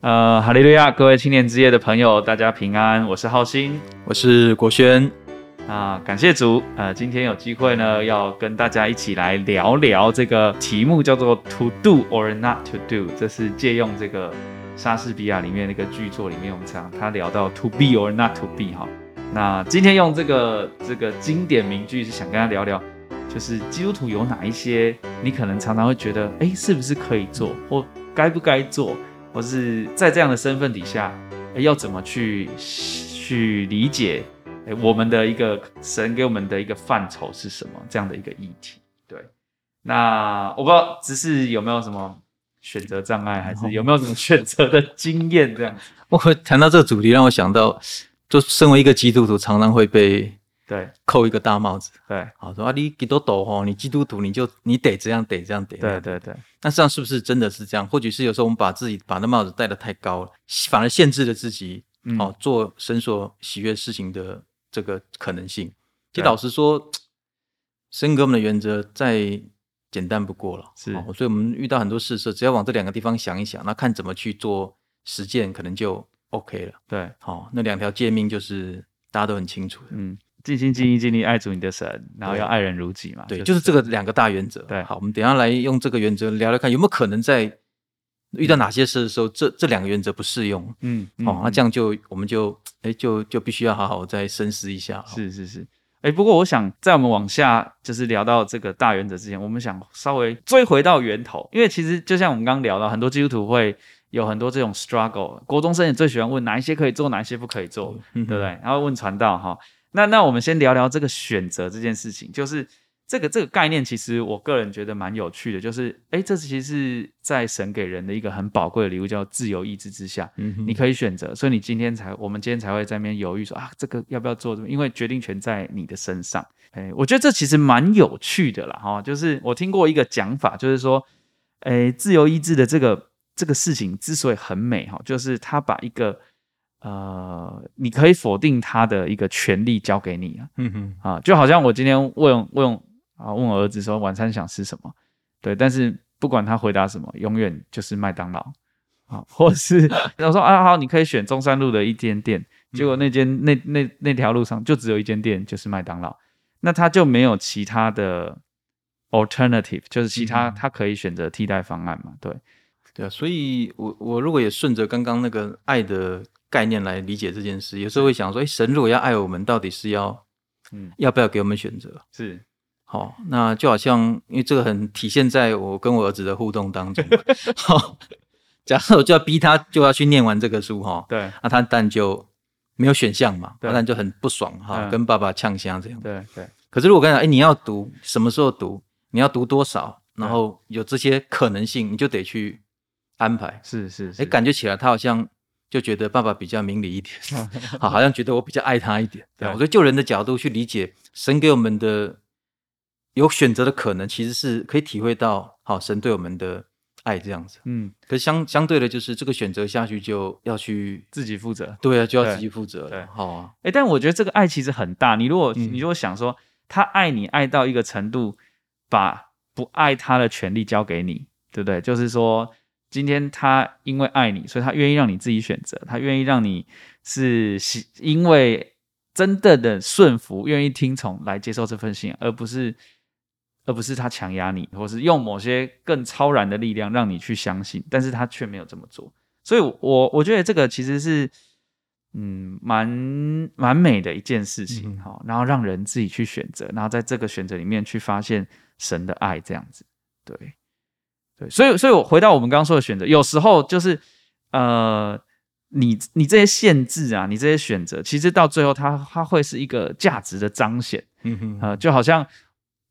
呃，哈利路亚，各位青年之夜的朋友，大家平安，我是浩鑫，我是国轩，啊，感谢主，呃，今天有机会呢，要跟大家一起来聊聊这个题目，叫做 To do or not to do，这是借用这个莎士比亚里面那个剧作里面，我们常他聊到 To be or not to be 哈，那今天用这个这个经典名句是想跟他聊聊，就是基督徒有哪一些你可能常常会觉得，哎，是不是可以做，或该不该做？或是在这样的身份底下，要怎么去去理解我们的一个神给我们的一个范畴是什么？这样的一个议题。对，那我不知道只是有没有什么选择障碍，还是有没有什么选择的经验？这样，我谈到这个主题，让我想到，就身为一个基督徒，常常会被。对，扣一个大帽子。对，好说啊，你基督徒吼，你基督徒，你就你得这样，得这样，得。对对对。那这样是不是真的是这样？或许是有时候我们把自己把那帽子戴得太高了，反而限制了自己，嗯、哦，做神所喜悦事情的这个可能性。其实老实说，神给我们的原则再简单不过了。是、哦，所以我们遇到很多事的时候，只要往这两个地方想一想，那看怎么去做实践，可能就 OK 了。对，好、哦，那两条诫命就是大家都很清楚的。嗯。尽心尽意尽力爱主你的神，然后要爱人如己嘛。对，就是这个两个大原则。对，好，我们等一下来用这个原则聊聊看，有没有可能在遇到哪些事的时候，这这两个原则不适用。嗯，好、哦，那这样就我们就哎就就必须要好好再深思一下。是是是，哎，不过我想在我们往下就是聊到这个大原则之前，我们想稍微追回到源头，因为其实就像我们刚刚聊到，很多基督徒会有很多这种 struggle，国中生也最喜欢问哪一些可以做，哪一些不可以做，嗯、对不对？然后问传道哈。那那我们先聊聊这个选择这件事情，就是这个这个概念，其实我个人觉得蛮有趣的，就是哎，这其实是在神给人的一个很宝贵的礼物，叫自由意志之下，嗯，你可以选择，所以你今天才，我们今天才会在那边犹豫说啊，这个要不要做？因为决定权在你的身上。哎，我觉得这其实蛮有趣的啦，哈，就是我听过一个讲法，就是说，哎，自由意志的这个这个事情之所以很美，哈，就是他把一个。呃，你可以否定他的一个权利交给你啊，嗯哼，啊，就好像我今天问问啊，问我儿子说晚餐想吃什么，对，但是不管他回答什么，永远就是麦当劳。啊，或者是 我说啊好，你可以选中山路的一间店，结果那间那那那条路上就只有一间店，就是麦当劳，那他就没有其他的 alternative，就是其他他可以选择替代方案嘛，对，对啊，所以我我如果也顺着刚刚那个爱的。概念来理解这件事，有时候会想说：哎，神如果要爱我们，到底是要，嗯，要不要给我们选择？是，好，那就好像，因为这个很体现在我跟我儿子的互动当中。好，假设我就要逼他，就要去念完这个书，哈，对，那他但就没有选项嘛，当然就很不爽，哈，跟爸爸呛香这样。对对。可是如果跟他，哎，你要读，什么时候读？你要读多少？然后有这些可能性，你就得去安排。是是是，哎，感觉起来他好像。就觉得爸爸比较明理一点，好，好像觉得我比较爱他一点。对，我觉得就人的角度去理解神给我们的有选择的可能，其实是可以体会到，好，神对我们的爱这样子。嗯，可是相相对的，就是这个选择下去就要去自己负责。对啊，就要自己负责。对，好啊。哎，但我觉得这个爱其实很大。你如果你如果想说他爱你爱到一个程度，把不爱他的权利交给你，对不对？就是说。今天他因为爱你，所以他愿意让你自己选择，他愿意让你是因为真的的顺服，愿意听从来接受这份信仰，而不是而不是他强压你，或是用某些更超然的力量让你去相信，但是他却没有这么做。所以我，我我觉得这个其实是嗯蛮蛮美的一件事情，好、嗯，然后让人自己去选择，然后在这个选择里面去发现神的爱，这样子，对。对，所以，所以我回到我们刚刚说的选择，有时候就是，呃，你你这些限制啊，你这些选择，其实到最后它，它它会是一个价值的彰显，嗯哼，呃，就好像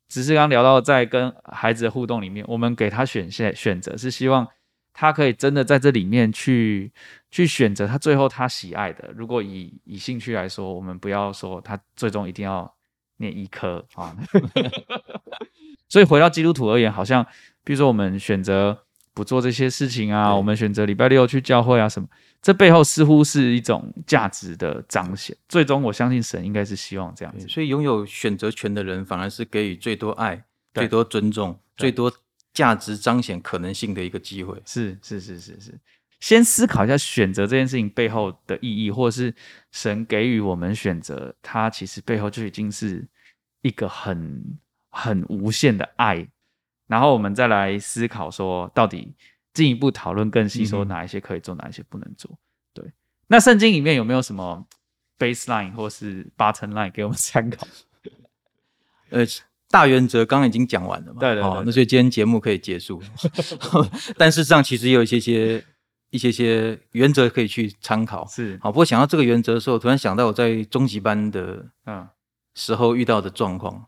只是刚刚聊到在跟孩子的互动里面，我们给他选选选择，是希望他可以真的在这里面去去选择他最后他喜爱的。如果以以兴趣来说，我们不要说他最终一定要念医科啊。所以回到基督徒而言，好像。比如说，我们选择不做这些事情啊，我们选择礼拜六去教会啊，什么？这背后似乎是一种价值的彰显。最终，我相信神应该是希望这样子。所以，拥有选择权的人，反而是给予最多爱、最多尊重、最多价值彰显可能性的一个机会。是是是是是。先思考一下选择这件事情背后的意义，或者是神给予我们选择，它其实背后就已经是一个很很无限的爱。然后我们再来思考说，到底进一步讨论更细，说哪一些可以做，哪一些不能做。对，那圣经里面有没有什么 baseline 或是 button line 给我们参考？呃。大原则刚刚已经讲完了嘛？对对，对，哦，那所以今天节目可以结束。但事实上，其实也有一些些、一些些原则可以去参考。是，好。不过想到这个原则的时候，突然想到我在中级班的嗯时候遇到的状况。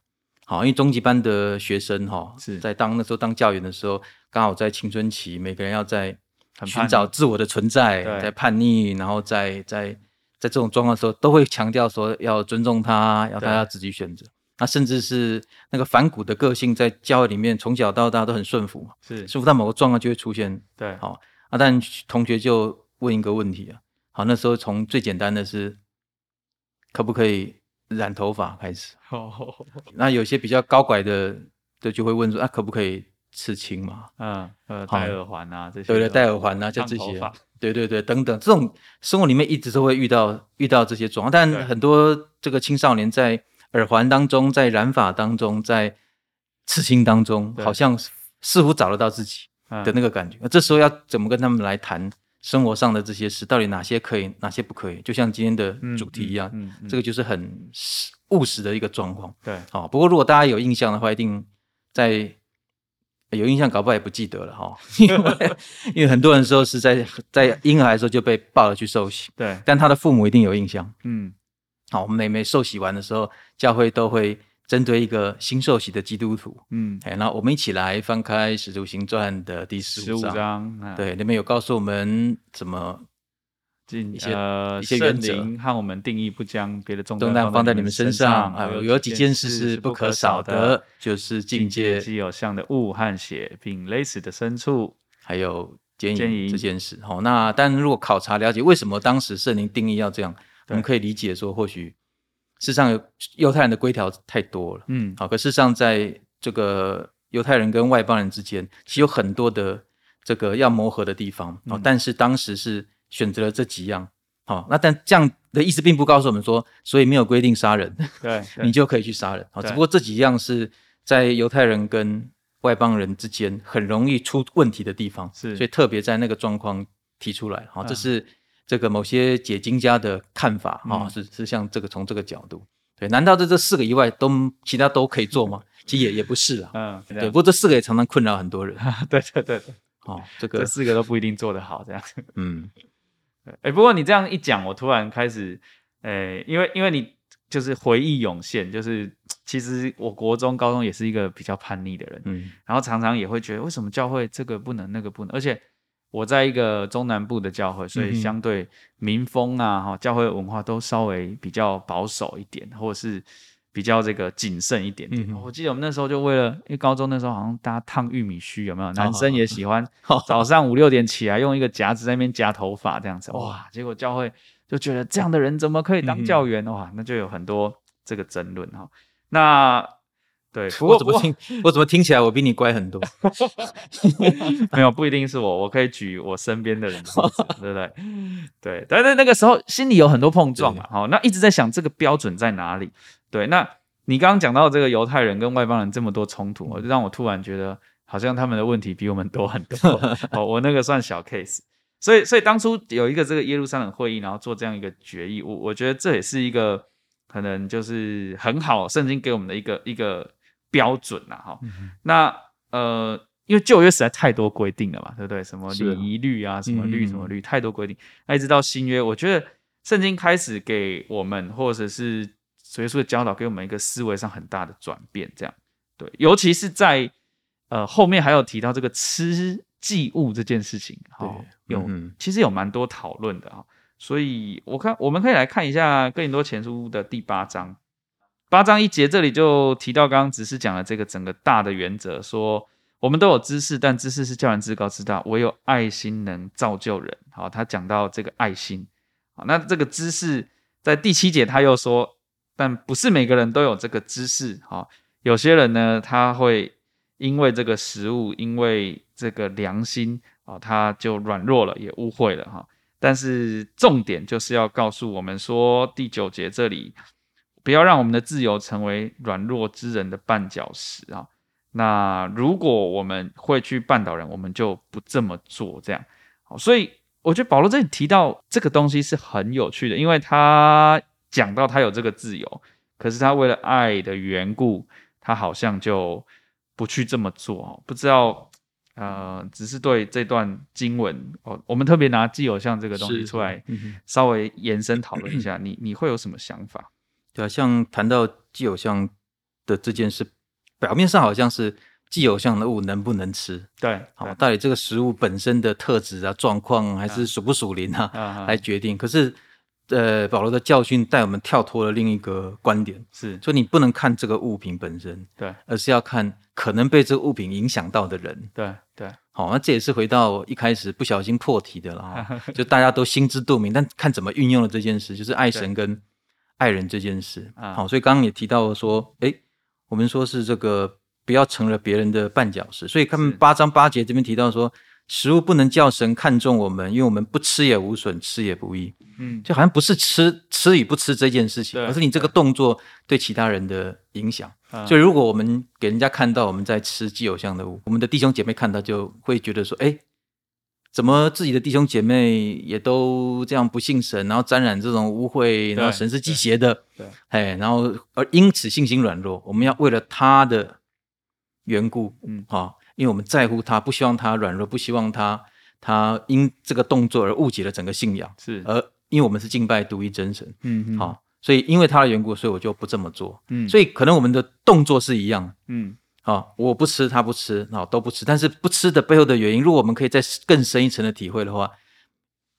好，因为中级班的学生哈是在当那时候当教员的时候，刚好在青春期，每个人要在寻找自我的存在，在叛逆，然后在在在这种状况的时候，都会强调说要尊重他，要大家自己选择。那甚至是那个反骨的个性，在教会里面从小到大都很顺服嘛，是顺服到某个状况就会出现。对，好啊，但同学就问一个问题啊，好，那时候从最简单的是可不可以染头发开始，那有些比较高拐的，的就会问说啊，可不可以刺青嘛？嗯，呃，戴耳环啊这些，对对，戴耳环啊，就这些，对对对，等等，这种生活里面一直都会遇到遇到这些状况，但很多这个青少年在。耳环当中，在染发当中，在刺青当中，好像似乎找得到自己的那个感觉。这时候要怎么跟他们来谈生活上的这些事？到底哪些可以，哪些不可以？就像今天的主题一样，嗯嗯嗯、这个就是很务实的一个状况。对，好。不过如果大家有印象的话，一定在有印象，搞不好也不记得了哈。因为因为很多人说是在在婴儿的时候就被抱了去受洗，对，但他的父母一定有印象。嗯。好，我们每每受洗完的时候，教会都会针对一个新受洗的基督徒，嗯，哎，那我们一起来翻开《使徒行传》的第十五章，章啊、对，里面有告诉我们怎么一些、呃、一些原则。和我们定义，不将别的重担放在你们身上啊，有有几件事是不可少的，就是境界既有像的物和血，并勒死的牲畜，还有奸淫这件事。好，那但如果考察了解，为什么当时圣灵定义要这样？我们可以理解说，或许事实上犹太人的规条太多了，嗯，好，可事实上在这个犹太人跟外邦人之间，其实有很多的这个要磨合的地方，哦，但是当时是选择了这几样，好，那但这样的意思并不告诉我们说，所以没有规定杀人，对，你就可以去杀人，好，只不过这几样是在犹太人跟外邦人之间很容易出问题的地方，是，所以特别在那个状况提出来，好，这是。这个某些解经家的看法啊、嗯。哦，是是像这个从这个角度，对，难道这这四个以外都其他都可以做吗？其实也也不是啊，嗯，对，不过这四个也常常困扰很多人，对对对对，哦，这个这四个都不一定做得好，这样，嗯，哎，不过你这样一讲，我突然开始，诶，因为因为你就是回忆涌现，就是其实我国中、高中也是一个比较叛逆的人，嗯，然后常常也会觉得为什么教会这个不能，那个不能，而且。我在一个中南部的教会，所以相对民风啊，哈，教会文化都稍微比较保守一点，或者是比较这个谨慎一点点。嗯、我记得我们那时候就为了，因为高中那时候好像大家烫玉米须，有没有？男生也喜欢 早上五六点起来用一个夹子在那边夹头发这样子，哇！结果教会就觉得这样的人怎么可以当教员？哇，那就有很多这个争论哈。那。对，不过我怎么听，我怎么听起来我比你乖很多？没有，不一定是我，我可以举我身边的人，对不对？对，但是那个时候心里有很多碰撞嘛，好，那一直在想这个标准在哪里？对，那你刚刚讲到这个犹太人跟外邦人这么多冲突，我就让我突然觉得好像他们的问题比我们多很多。哦，我那个算小 case，所以所以当初有一个这个耶路撒冷会议，然后做这样一个决议，我我觉得这也是一个可能就是很好圣经给我们的一个一个。标准呐，哈，那呃，因为旧约实在太多规定了嘛，对不对？什么礼仪律啊，什么律什么律，太多规定。那一直到新约，我觉得圣经开始给我们，或者是耶稣的教导，给我们一个思维上很大的转变。这样，对，尤其是在呃后面还有提到这个吃祭物这件事情，哈，有其实有蛮多讨论的哈。所以我看我们可以来看一下哥林多前书的第八章。八章一节这里就提到，刚刚只是讲了这个整个大的原则，说我们都有知识，但知识是叫人自高自大，唯有爱心能造就人。好，他讲到这个爱心，好，那这个知识在第七节他又说，但不是每个人都有这个知识。好，有些人呢，他会因为这个食物，因为这个良心，啊，他就软弱了，也误会了哈。但是重点就是要告诉我们说，第九节这里不要让我们的自由成为软弱之人的绊脚石啊。那如果我们会去绊倒人，我们就不这么做，这样。好，所以我觉得保罗这里提到这个东西是很有趣的，因为他讲到他有这个自由，可是他为了爱的缘故，他好像就不去这么做。不知道，呃，只是对这段经文哦，我们特别拿既有像这个东西出来，稍微延伸讨论一下，你你会有什么想法？对啊，像谈到既有像的这件事。表面上好像是既有像的物能不能吃？对，好，到底这个食物本身的特质啊、状况，还是属不属灵啊，啊来决定。可是，呃，保罗的教训带我们跳脱了另一个观点，是，说你不能看这个物品本身，对，而是要看可能被这个物品影响到的人，对对。好，那这也是回到一开始不小心破题的了哈，就大家都心知肚明，但看怎么运用了这件事，就是爱神跟爱人这件事。好，所以刚刚也提到说，哎。我们说是这个不要成了别人的绊脚石，所以他们八章八节这边提到说，食物不能叫神看重我们，因为我们不吃也无损，吃也不易。嗯，就好像不是吃吃与不吃这件事情，而是你这个动作对其他人的影响。所以如果我们给人家看到我们在吃既有像的物，我们的弟兄姐妹看到就会觉得说，哎。怎么自己的弟兄姐妹也都这样不信神，然后沾染这种污秽，然后神是忌邪的，对，哎，然后而因此信心软弱，我们要为了他的缘故，嗯，好，因为我们在乎他，不希望他软弱，不希望他他因这个动作而误解了整个信仰，是，而因为我们是敬拜独一真神，嗯，好，所以因为他的缘故，所以我就不这么做，嗯，所以可能我们的动作是一样，嗯。啊，我不吃，他不吃，啊，都不吃。但是不吃的背后的原因，如果我们可以再更深一层的体会的话，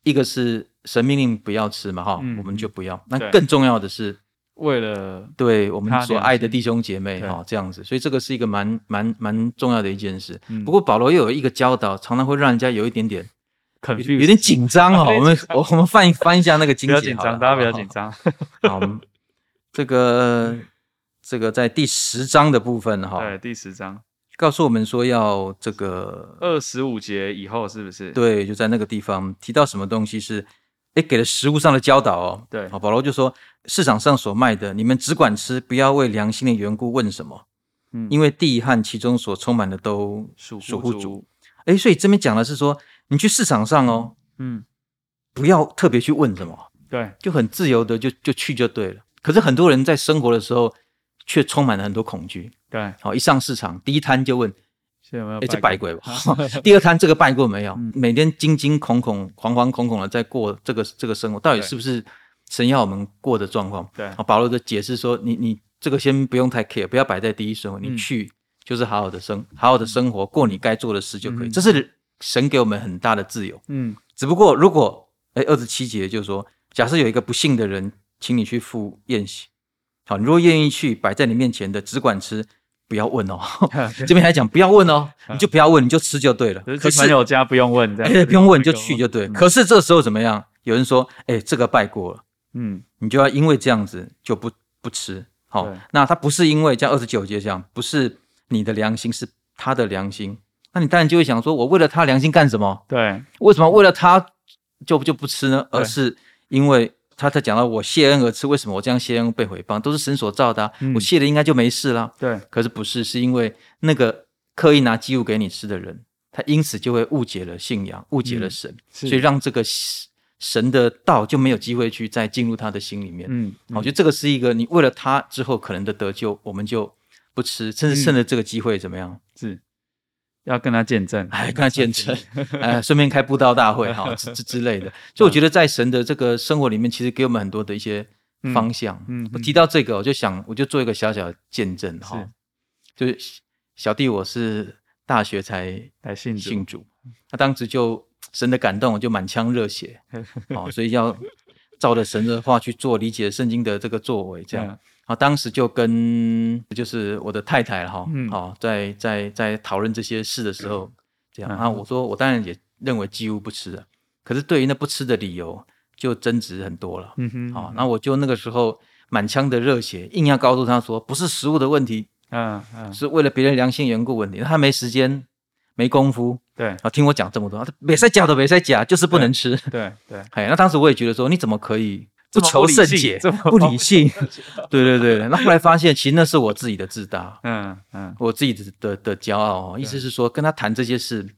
一个是神命令不要吃嘛，哈、嗯，我们就不要。那更重要的是，为了对我们所爱的弟兄姐妹，哈，这样子。所以这个是一个蛮蛮蛮重要的一件事。嗯、不过保罗又有一个教导，常常会让人家有一点点，有，有点紧张哦。我们我我们翻一翻一下那个经节，不要紧张，大家不要紧张。好，这个。这个在第十章的部分哈，对，第十章告诉我们说要这个二十五节以后是不是？对，就在那个地方提到什么东西是，哎，给了食物上的教导哦。对，好，保罗就说市场上所卖的，你们只管吃，不要为良心的缘故问什么，嗯，因为地和其中所充满的都属属乎主。哎，所以这边讲的是说，你去市场上哦，嗯，不要特别去问什么，对，就很自由的就就去就对了。可是很多人在生活的时候。却充满了很多恐惧。对，好，一上市场，第一摊就问：“哎，这拜过吧？” 第二摊这个拜过没有？每天惊惊恐恐、惶惶恐恐的在过这个这个生活，到底是不是神要我们过的状况？对，保罗的解释说：“你你这个先不用太 care，不要摆在第一顺位，你去就是好好的生，好好的生活，过你该做的事就可以。这是神给我们很大的自由。嗯，只不过如果哎，二十七节就是说，假设有一个不幸的人，请你去赴宴席。”好，你如果愿意去摆在你面前的，只管吃，不要问哦。这边还讲不要问哦，你就不要问，你就吃就对了。可是朋友家不用问，哎，不用问你就去就对。可是这时候怎么样？有人说，哎，这个拜过了，嗯，你就要因为这样子就不不吃。好，那他不是因为像二十九节这样，不是你的良心，是他的良心。那你当然就会想说，我为了他良心干什么？对，为什么为了他就就不吃呢？而是因为。他才讲到我谢恩而吃，为什么我这样谢恩被毁谤？都是神所造的、啊，嗯、我谢了应该就没事了。对，可是不是，是因为那个刻意拿祭物给你吃的人，他因此就会误解了信仰，误解了神，嗯、所以让这个神的道就没有机会去再进入他的心里面。嗯，嗯我觉得这个是一个你为了他之后可能的得救，我们就不吃，甚至趁着这个机会怎么样？嗯、是。要跟他见证，哎，跟他见证，哎，顺便开布道大会 哈，之之之类的。所以我觉得在神的这个生活里面，其实给我们很多的一些方向。嗯，我提到这个，我就想，我就做一个小小的见证哈。就是小弟我是大学才来信信主，他当时就神的感动，我就满腔热血，哦，所以要照着神的话去做，理解圣经的这个作为，这样。啊，当时就跟就是我的太太哈，嗯，好，在在在讨论这些事的时候，这样。啊，我说我当然也认为几乎不吃的，可是对于那不吃的理由就争执很多了，嗯哼，好，那我就那个时候满腔的热血，硬要告诉他说，不是食物的问题，嗯嗯，是为了别人良心缘故问题，他没时间。没功夫，对，啊，听我讲这么多，没在假的，没在假，就是不能吃，对对。哎，那当时我也觉得说，你怎么可以不求甚解，不理性？对对对。那后来发现，其实那是我自己的自大，嗯嗯，我自己的的的骄傲。意思是说，跟他谈这些事，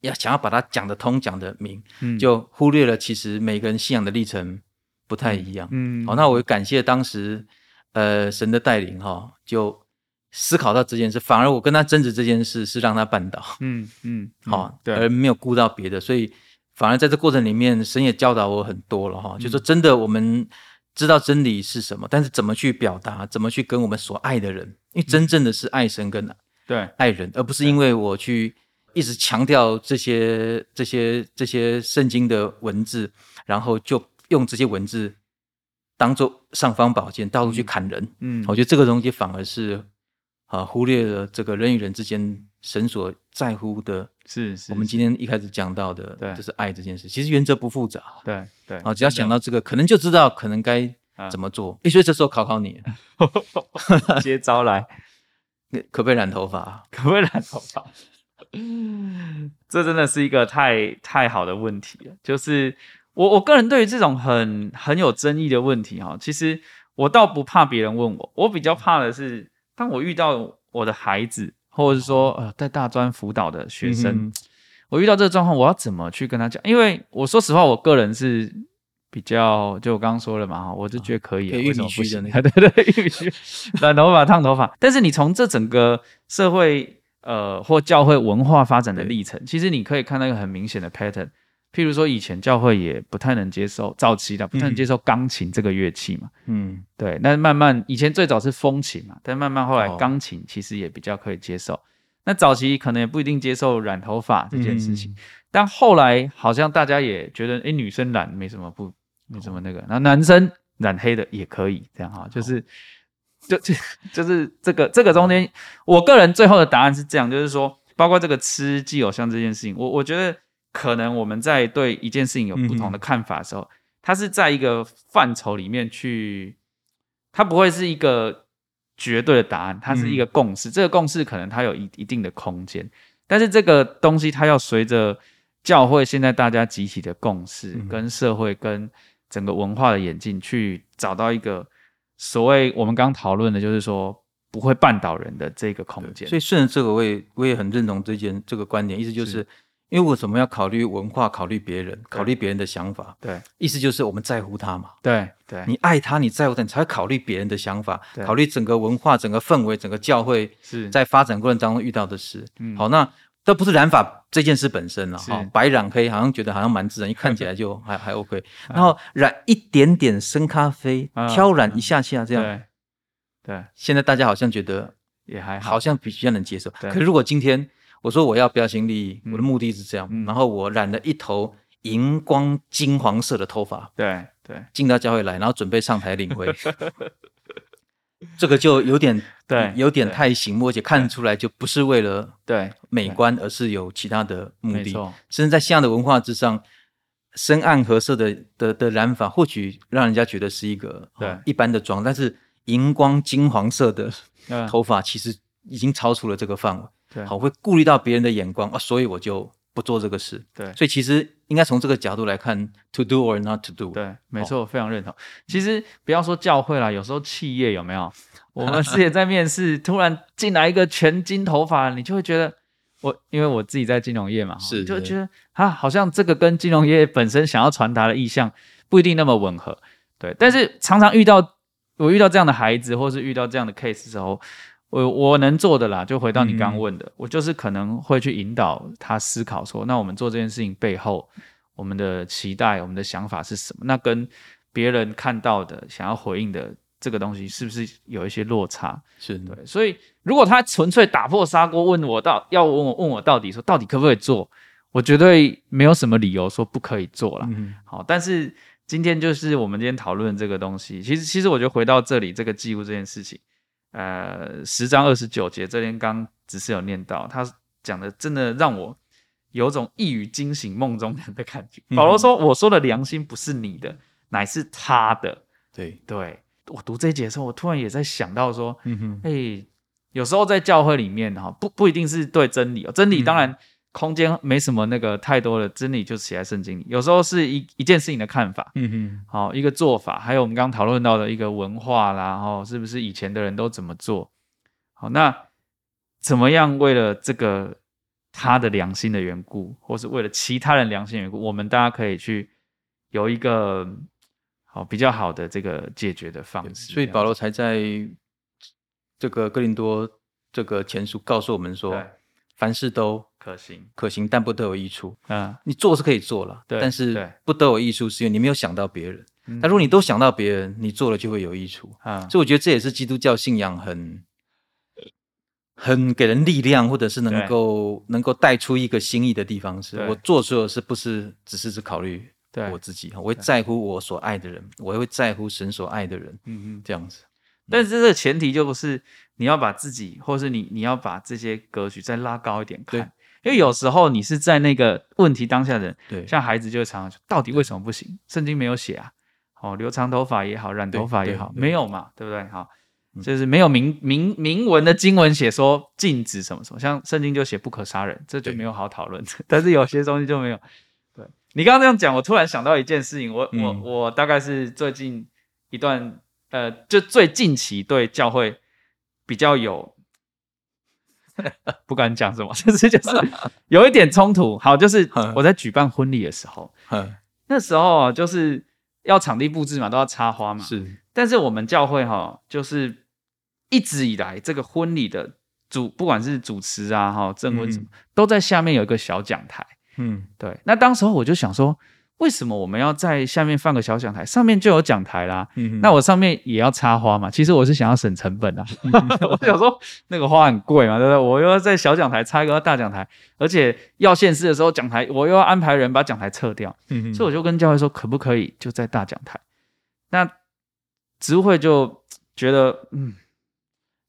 要想要把它讲得通、讲得明，就忽略了其实每个人信仰的历程不太一样。嗯，好，那我感谢当时呃神的带领哈，就。思考到这件事，反而我跟他争执这件事是让他绊倒，嗯 嗯，好、而没有顾到别的，所以反而在这过程里面，神也教导我很多了哈。嗯、就说真的，我们知道真理是什么，但是怎么去表达，怎么去跟我们所爱的人，因为真正的是爱神跟对爱人，嗯、而不是因为我去一直强调这些这些这些圣经的文字，然后就用这些文字当做尚方宝剑，到处去砍人。嗯，我觉得这个东西反而是。啊，忽略了这个人与人之间神所在乎的，是是我们今天一开始讲到的，对，就是爱这件事。其实原则不复杂，对对。啊，只要想到这个，可能就知道可能该怎么做。哎，所以这时候考考你 接招来，可不可以染头发？可不可以染头发？这真的是一个太太好的问题了。就是我我个人对于这种很很有争议的问题，哈，其实我倒不怕别人问我，我比较怕的是。当我遇到我的孩子，或者是说呃在大专辅导的学生，嗯、我遇到这个状况，我要怎么去跟他讲？因为我说实话，我个人是比较，就我刚刚说了嘛，我就觉得可以，为什么不行？对对 对，玉米须，染头发、烫头发。但是你从这整个社会呃或教会文化发展的历程，其实你可以看到一个很明显的 pattern。譬如说，以前教会也不太能接受早期的，不太能接受钢琴这个乐器嘛。嗯，对。那慢慢以前最早是风琴嘛，但慢慢后来钢琴其实也比较可以接受。哦、那早期可能也不一定接受染头发这件事情，嗯、但后来好像大家也觉得，诶，女生染没什么不，没什么那个，那男生染黑的也可以这样哈，就是，哦、就就就是这个这个中间，我个人最后的答案是这样，就是说，包括这个吃祭偶像这件事情，我我觉得。可能我们在对一件事情有不同的看法的时候，嗯、它是在一个范畴里面去，它不会是一个绝对的答案，它是一个共识。嗯、这个共识可能它有一一定的空间，但是这个东西它要随着教会现在大家集体的共识，嗯、跟社会跟整个文化的演进，去找到一个所谓我们刚刚讨论的，就是说不会绊倒人的这个空间。所以顺着这个，我也我也很认同这件这个观点，意思就是。是因为我怎么要考虑文化，考虑别人，考虑别人的想法？对，意思就是我们在乎他嘛。对对，你爱他，你在乎他，你才会考虑别人的想法，考虑整个文化、整个氛围、整个教会是在发展过程当中遇到的事。好，那都不是染发这件事本身了哈。白染黑好像觉得好像蛮自然，一看起来就还还 OK。然后染一点点深咖啡，挑染一下下这样。对，现在大家好像觉得也还好，好像比较能接受。可是如果今天。我说我要标新立异，我的目的是这样。然后我染了一头荧光金黄色的头发，对对，进到教会来，然后准备上台领会。这个就有点 对，有点太醒目，而且看出来就不是为了对美观，而是有其他的目的。甚至在西洋的文化之上，深暗褐色的的的染法，或许让人家觉得是一个对一般的妆，但是荧光金黄色的头发其实已经超出了这个范围。对，好，会顾虑到别人的眼光啊，所以我就不做这个事。对，所以其实应该从这个角度来看，to do or not to do。对，没错，我非常认同。其实不要说教会啦，有时候企业有没有？我们之前在面试，突然进来一个全金头发，你就会觉得我，因为我自己在金融业嘛，是，就觉得啊，好像这个跟金融业本身想要传达的意向不一定那么吻合。对，但是常常遇到我遇到这样的孩子，或是遇到这样的 case 的时候。我我能做的啦，就回到你刚问的，嗯、我就是可能会去引导他思考说，那我们做这件事情背后，我们的期待、我们的想法是什么？那跟别人看到的、想要回应的这个东西，是不是有一些落差？是对，所以如果他纯粹打破砂锅问我到，要问我问我到底说到底可不可以做，我绝对没有什么理由说不可以做了。嗯、好，但是今天就是我们今天讨论这个东西，其实其实我觉得回到这里这个记录这件事情。呃，十章二十九节，这边刚只是有念到，他讲的真的让我有种一语惊醒梦中人的感觉。嗯、保罗说：“我说的良心不是你的，乃是他的。”对对，我读这一节的时候，我突然也在想到说：“嗯哼，哎，有时候在教会里面哈，不不一定是对真理哦，真理当然空间没什么那个太多的真理就写在圣经里，有时候是一一件事情的看法，嗯哼，好一个做法，还有我们刚刚讨论到的一个文化啦，哦，是不是以前的人都怎么做？好，那怎么样为了这个他的良心的缘故，或是为了其他人良心的缘故，我们大家可以去有一个好比较好的这个解决的方式。所以保罗才在。这个哥林多这个前书告诉我们说，凡事都可行，可行，但不得有益处。嗯，你做是可以做了，对，但是不得有益处，是因为你没有想到别人。但如果你都想到别人，你做了就会有益处。啊，所以我觉得这也是基督教信仰很很给人力量，或者是能够能够带出一个心意的地方。是我做所有事，不是只是只考虑我自己，我会在乎我所爱的人，我会在乎神所爱的人。嗯嗯，这样子。但是这个前提就不是你要把自己，或是你你要把这些格局再拉高一点看，因为有时候你是在那个问题当下的人，对，像孩子就会常常说，到底为什么不行？圣经没有写啊，哦，留长头发也好，染头发也好，没有嘛，对不对？好，就是没有明明明文的经文写说禁止什么什么，像圣经就写不可杀人，这就没有好讨论。但是有些东西就没有。对，你刚刚这样讲，我突然想到一件事情，我我我大概是最近一段。呃，就最近期对教会比较有 不敢讲什么，就是就是有一点冲突。好，就是我在举办婚礼的时候，那时候就是要场地布置嘛，都要插花嘛。是，但是我们教会哈，就是一直以来这个婚礼的主，不管是主持啊哈，证婚什么，都在下面有一个小讲台。嗯，对。那当时候我就想说。为什么我们要在下面放个小讲台？上面就有讲台啦。嗯、那我上面也要插花嘛？其实我是想要省成本啊。我想说那个花很贵嘛，对不对？我又要在小讲台插一个大讲台，而且要现世的时候讲台，我又要安排人把讲台撤掉。嗯、所以我就跟教会说，可不可以就在大讲台？那执务会就觉得，嗯。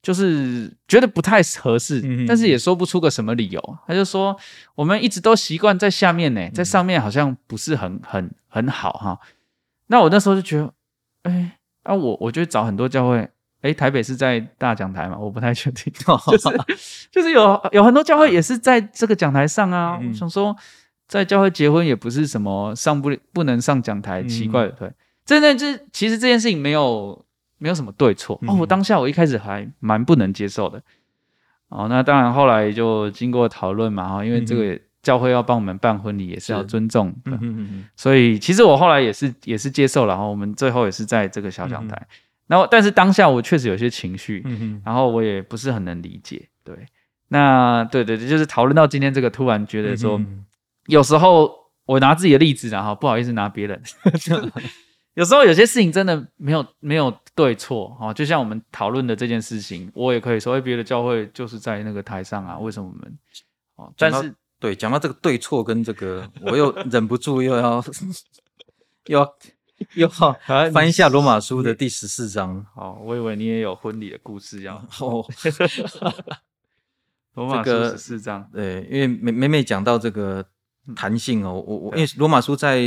就是觉得不太合适，嗯、但是也说不出个什么理由。他就说，我们一直都习惯在下面呢，在上面好像不是很很很好哈。那我那时候就觉得，哎，啊我我就找很多教会，哎，台北是在大讲台嘛，我不太确定，就是就是有有很多教会也是在这个讲台上啊。嗯、我想说，在教会结婚也不是什么上不不能上讲台，奇怪的，对，真的这其实这件事情没有。没有什么对错。哦，我当下我一开始还蛮不能接受的，哦，那当然后来就经过讨论嘛，哈，因为这个教会要帮我们办婚礼，也是要尊重的，所以其实我后来也是也是接受了，然后我们最后也是在这个小讲台，然后但是当下我确实有些情绪，然后我也不是很能理解，对，那对对对，就是讨论到今天这个，突然觉得说，有时候我拿自己的例子，然后不好意思拿别人。有时候有些事情真的没有没有对错哈，就像我们讨论的这件事情，我也可以说，哎，别的教会就是在那个台上啊，为什么我们？哦，但是对，讲到这个对错跟这个，我又忍不住又要 又要又要翻一下罗马书的第十四章。好，我以为你也有婚礼的故事要。哦，罗马书十四章，对，因为每每每讲到这个弹性哦，我我因为罗马书在。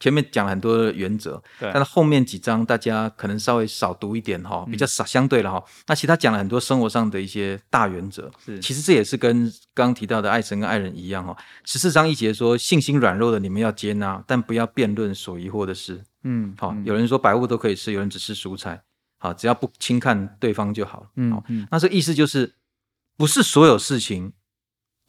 前面讲了很多原则，对但是后面几章大家可能稍微少读一点哈，比较少相对了哈。嗯、那其他讲了很多生活上的一些大原则，是其实这也是跟刚刚提到的爱神跟爱人一样哈。十四章一节说，信心软弱的你们要接纳，但不要辩论所疑惑的事。嗯，好，有人说百物都可以吃，有人只吃蔬菜，好，只要不轻看对方就好。嗯，好，那这意思就是不是所有事情。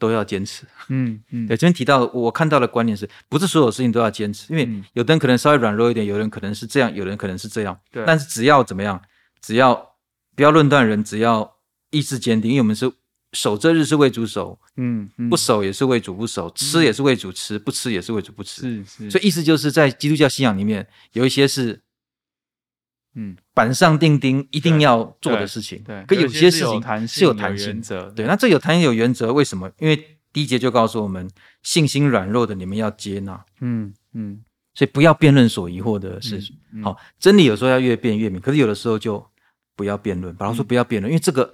都要坚持，嗯嗯，对，这边提到我看到的观念是不是所有事情都要坚持？因为有的人可能稍微软弱一点，有人可能是这样，有人可能是这样，对。但是只要怎么样，只要不要论断人，只要意志坚定，因为我们是守这日是为主守，嗯，不守也是为主不守，吃也是为主吃，不吃也是为主不吃，是是。所以意思就是在基督教信仰里面有一些是。嗯，板上钉钉，一定要做的事情。对，可有些事情是有弹性原则。对，那这有弹性有原则，为什么？因为第一节就告诉我们，信心软弱的你们要接纳。嗯嗯，所以不要辩论所疑惑的事情。好，真理有时候要越辩越明，可是有的时候就不要辩论。比方说不要辩论，因为这个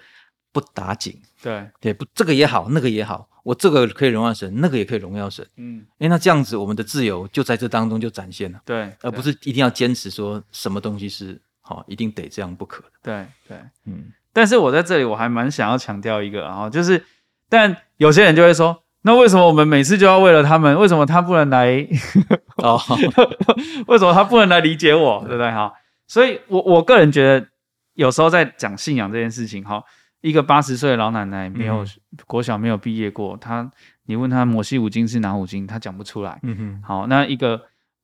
不打紧。对对，不，这个也好，那个也好，我这个可以荣耀神，那个也可以荣耀神。嗯，哎，那这样子我们的自由就在这当中就展现了。对，而不是一定要坚持说什么东西是。好，一定得这样不可。对对，嗯，但是我在这里我还蛮想要强调一个，然后就是，但有些人就会说，那为什么我们每次就要为了他们？为什么他不能来？哦，为什么他不能来理解我？对不对？哈，所以我我个人觉得，有时候在讲信仰这件事情，哈，一个八十岁的老奶奶没有、嗯、国小没有毕业过，她你问她摩西五经是哪五经，她讲不出来。嗯哼，好，那一个。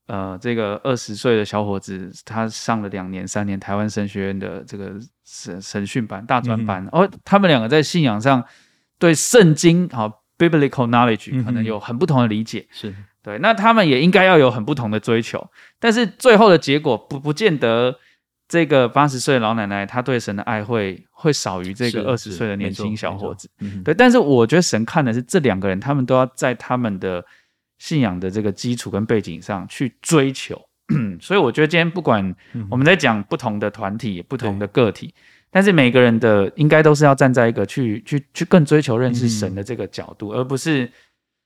呃，这个二十岁的小伙子，他上了两年、三年台湾神学院的这个神神训班、大专班，哦，他们两个在信仰上对圣经好 biblical knowledge 可能有很不同的理解，是对。那他们也应该要有很不同的追求，但是最后的结果不不见得这个八十岁的老奶奶她对神的爱会会少于这个二十岁的年轻小伙子，对。但是我觉得神看的是这两个人，他们都要在他们的。信仰的这个基础跟背景上去追求，所以我觉得今天不管我们在讲不同的团体、嗯、不同的个体，但是每个人的应该都是要站在一个去去去更追求认识神的这个角度，嗯、而不是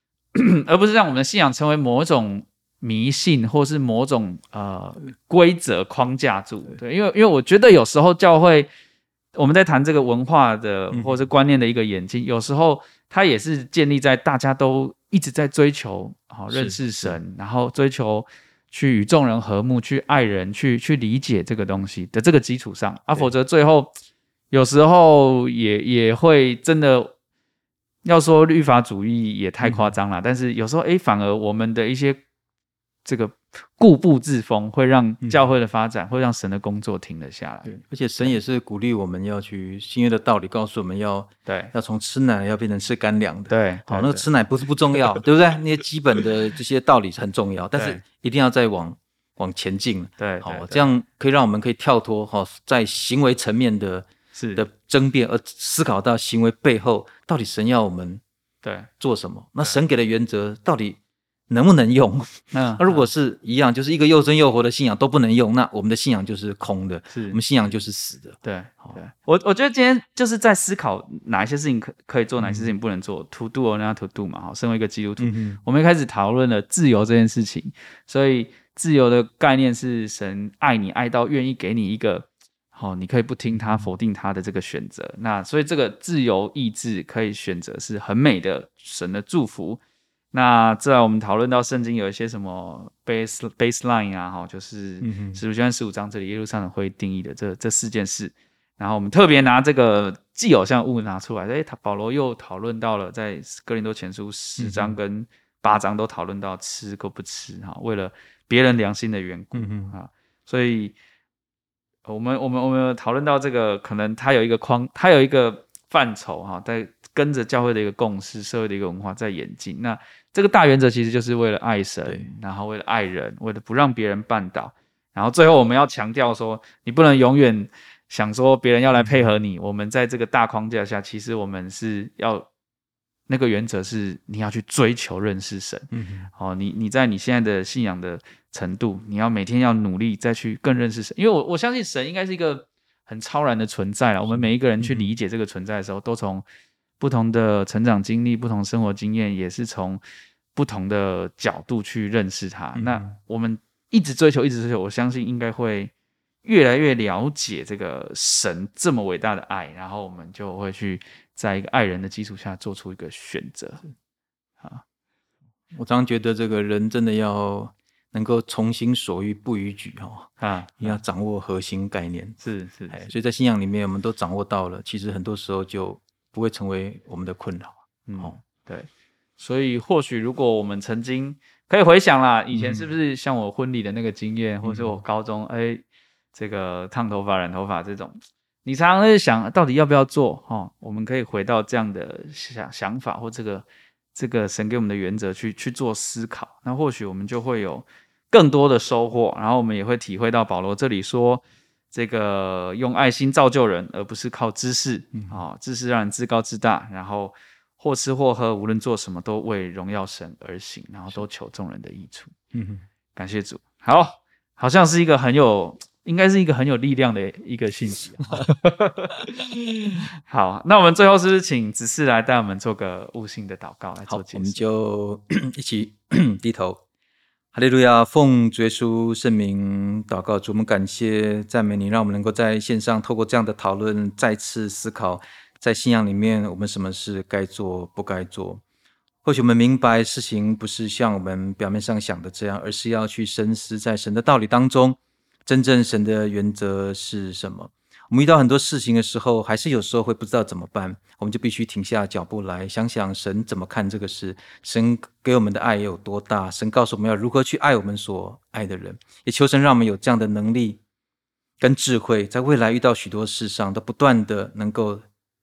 而不是让我们的信仰成为某种迷信或是某种呃规则框架住。对，因为因为我觉得有时候教会我们在谈这个文化的或者观念的一个演进，有时候它也是建立在大家都一直在追求。好，认识神，然后追求去与众人和睦，去爱人，去去理解这个东西的这个基础上啊，否则最后有时候也也会真的要说律法主义也太夸张了，嗯、但是有时候哎，反而我们的一些这个。固步自封会让教会的发展，嗯、会让神的工作停了下来。对，而且神也是鼓励我们要去新约的道理，告诉我们要对，要从吃奶要变成吃干粮的。对，好，那个吃奶不是不重要，对不对？那些基本的这些道理是很重要，但是一定要再往往前进。对，好，这样可以让我们可以跳脱哈，在行为层面的是的争辩，而思考到行为背后到底神要我们对做什么？那神给的原则到底？能不能用？那如果是一样，就是一个又真又活的信仰都不能用，那我们的信仰就是空的，是我们信仰就是死的。对，对我我觉得今天就是在思考哪一些事情可可以做，哪些事情不能做。嗯、to do or not to do 嘛，好，身为一个基督徒，嗯、我们一开始讨论了自由这件事情，所以自由的概念是神爱你爱到愿意给你一个，好，你可以不听他否定他的这个选择。那所以这个自由意志可以选择是很美的神的祝福。那自然我们讨论到圣经有一些什么 base baseline 啊，哈，就是使徒行传十五章这里耶路撒冷会定义的这这四件事，然后我们特别拿这个既偶像物拿出来，诶，他保罗又讨论到了在哥林多前书十章跟八章都讨论到吃或不吃哈，为了别人良心的缘故啊，所以我们我们我们讨论到这个，可能它有一个框，它有一个范畴哈，在跟着教会的一个共识，社会的一个文化在演进，那。这个大原则其实就是为了爱神，然后为了爱人，为了不让别人绊倒，然后最后我们要强调说，你不能永远想说别人要来配合你。我们在这个大框架下，其实我们是要那个原则是你要去追求认识神。嗯哼，哦，你你在你现在的信仰的程度，你要每天要努力再去更认识神，因为我我相信神应该是一个很超然的存在了。我们每一个人去理解这个存在的时候，嗯、都从。不同的成长经历，不同生活经验，也是从不同的角度去认识他。嗯、那我们一直追求，一直追求，我相信应该会越来越了解这个神这么伟大的爱，然后我们就会去在一个爱人的基础下做出一个选择。啊，我常常觉得这个人真的要能够从心所欲不逾矩哦，啊，你要掌握核心概念，是是，是，所以在信仰里面，我们都掌握到了，其实很多时候就。不会成为我们的困扰。嗯，对，所以或许如果我们曾经可以回想啦，以前是不是像我婚礼的那个经验，嗯、或者是我高中哎，这个烫头发、染头发这种，你常常在想到底要不要做？哈，我们可以回到这样的想想法或这个这个神给我们的原则去去做思考，那或许我们就会有更多的收获，然后我们也会体会到保罗这里说。这个用爱心造就人，而不是靠知识啊！知识让人自高自大，然后或吃或喝，无论做什么都为荣耀神而行，然后都求众人的益处。嗯哼，感谢主。好，好像是一个很有，应该是一个很有力量的一个信息。好，那我们最后是不是请执事来带我们做个悟性的祷告来做结束？我们就 一起 低头。哈利路亚，奉主耶稣圣名祷告，主，我们感谢赞美你，让我们能够在线上透过这样的讨论，再次思考在信仰里面我们什么事该做不该做。或许我们明白事情不是像我们表面上想的这样，而是要去深思在神的道理当中，真正神的原则是什么。我们遇到很多事情的时候，还是有时候会不知道怎么办，我们就必须停下脚步来想想神怎么看这个事，神给我们的爱有多大，神告诉我们要如何去爱我们所爱的人，也求神让我们有这样的能力跟智慧，在未来遇到许多事上都不断的能够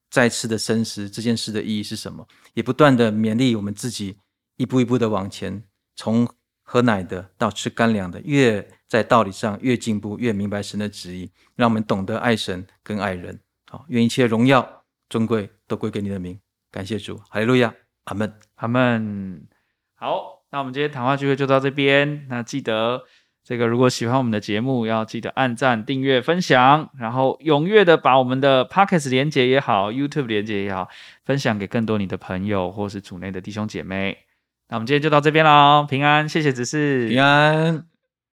再次的深思这件事的意义是什么，也不断的勉励我们自己一步一步的往前，从喝奶的到吃干粮的，越在道理上越进步，越明白神的旨意，让我们懂得爱神跟爱人。好，愿一切荣耀尊贵都归给你的名。感谢主，哈利路亚，阿门，阿门。好，那我们今天谈话聚会就到这边。那记得这个，如果喜欢我们的节目，要记得按赞、订阅、分享，然后踊跃的把我们的 Podcast 连接也好，YouTube 连接也好，分享给更多你的朋友或是组内的弟兄姐妹。那我们今天就到这边喽，平安，谢谢指示，平安。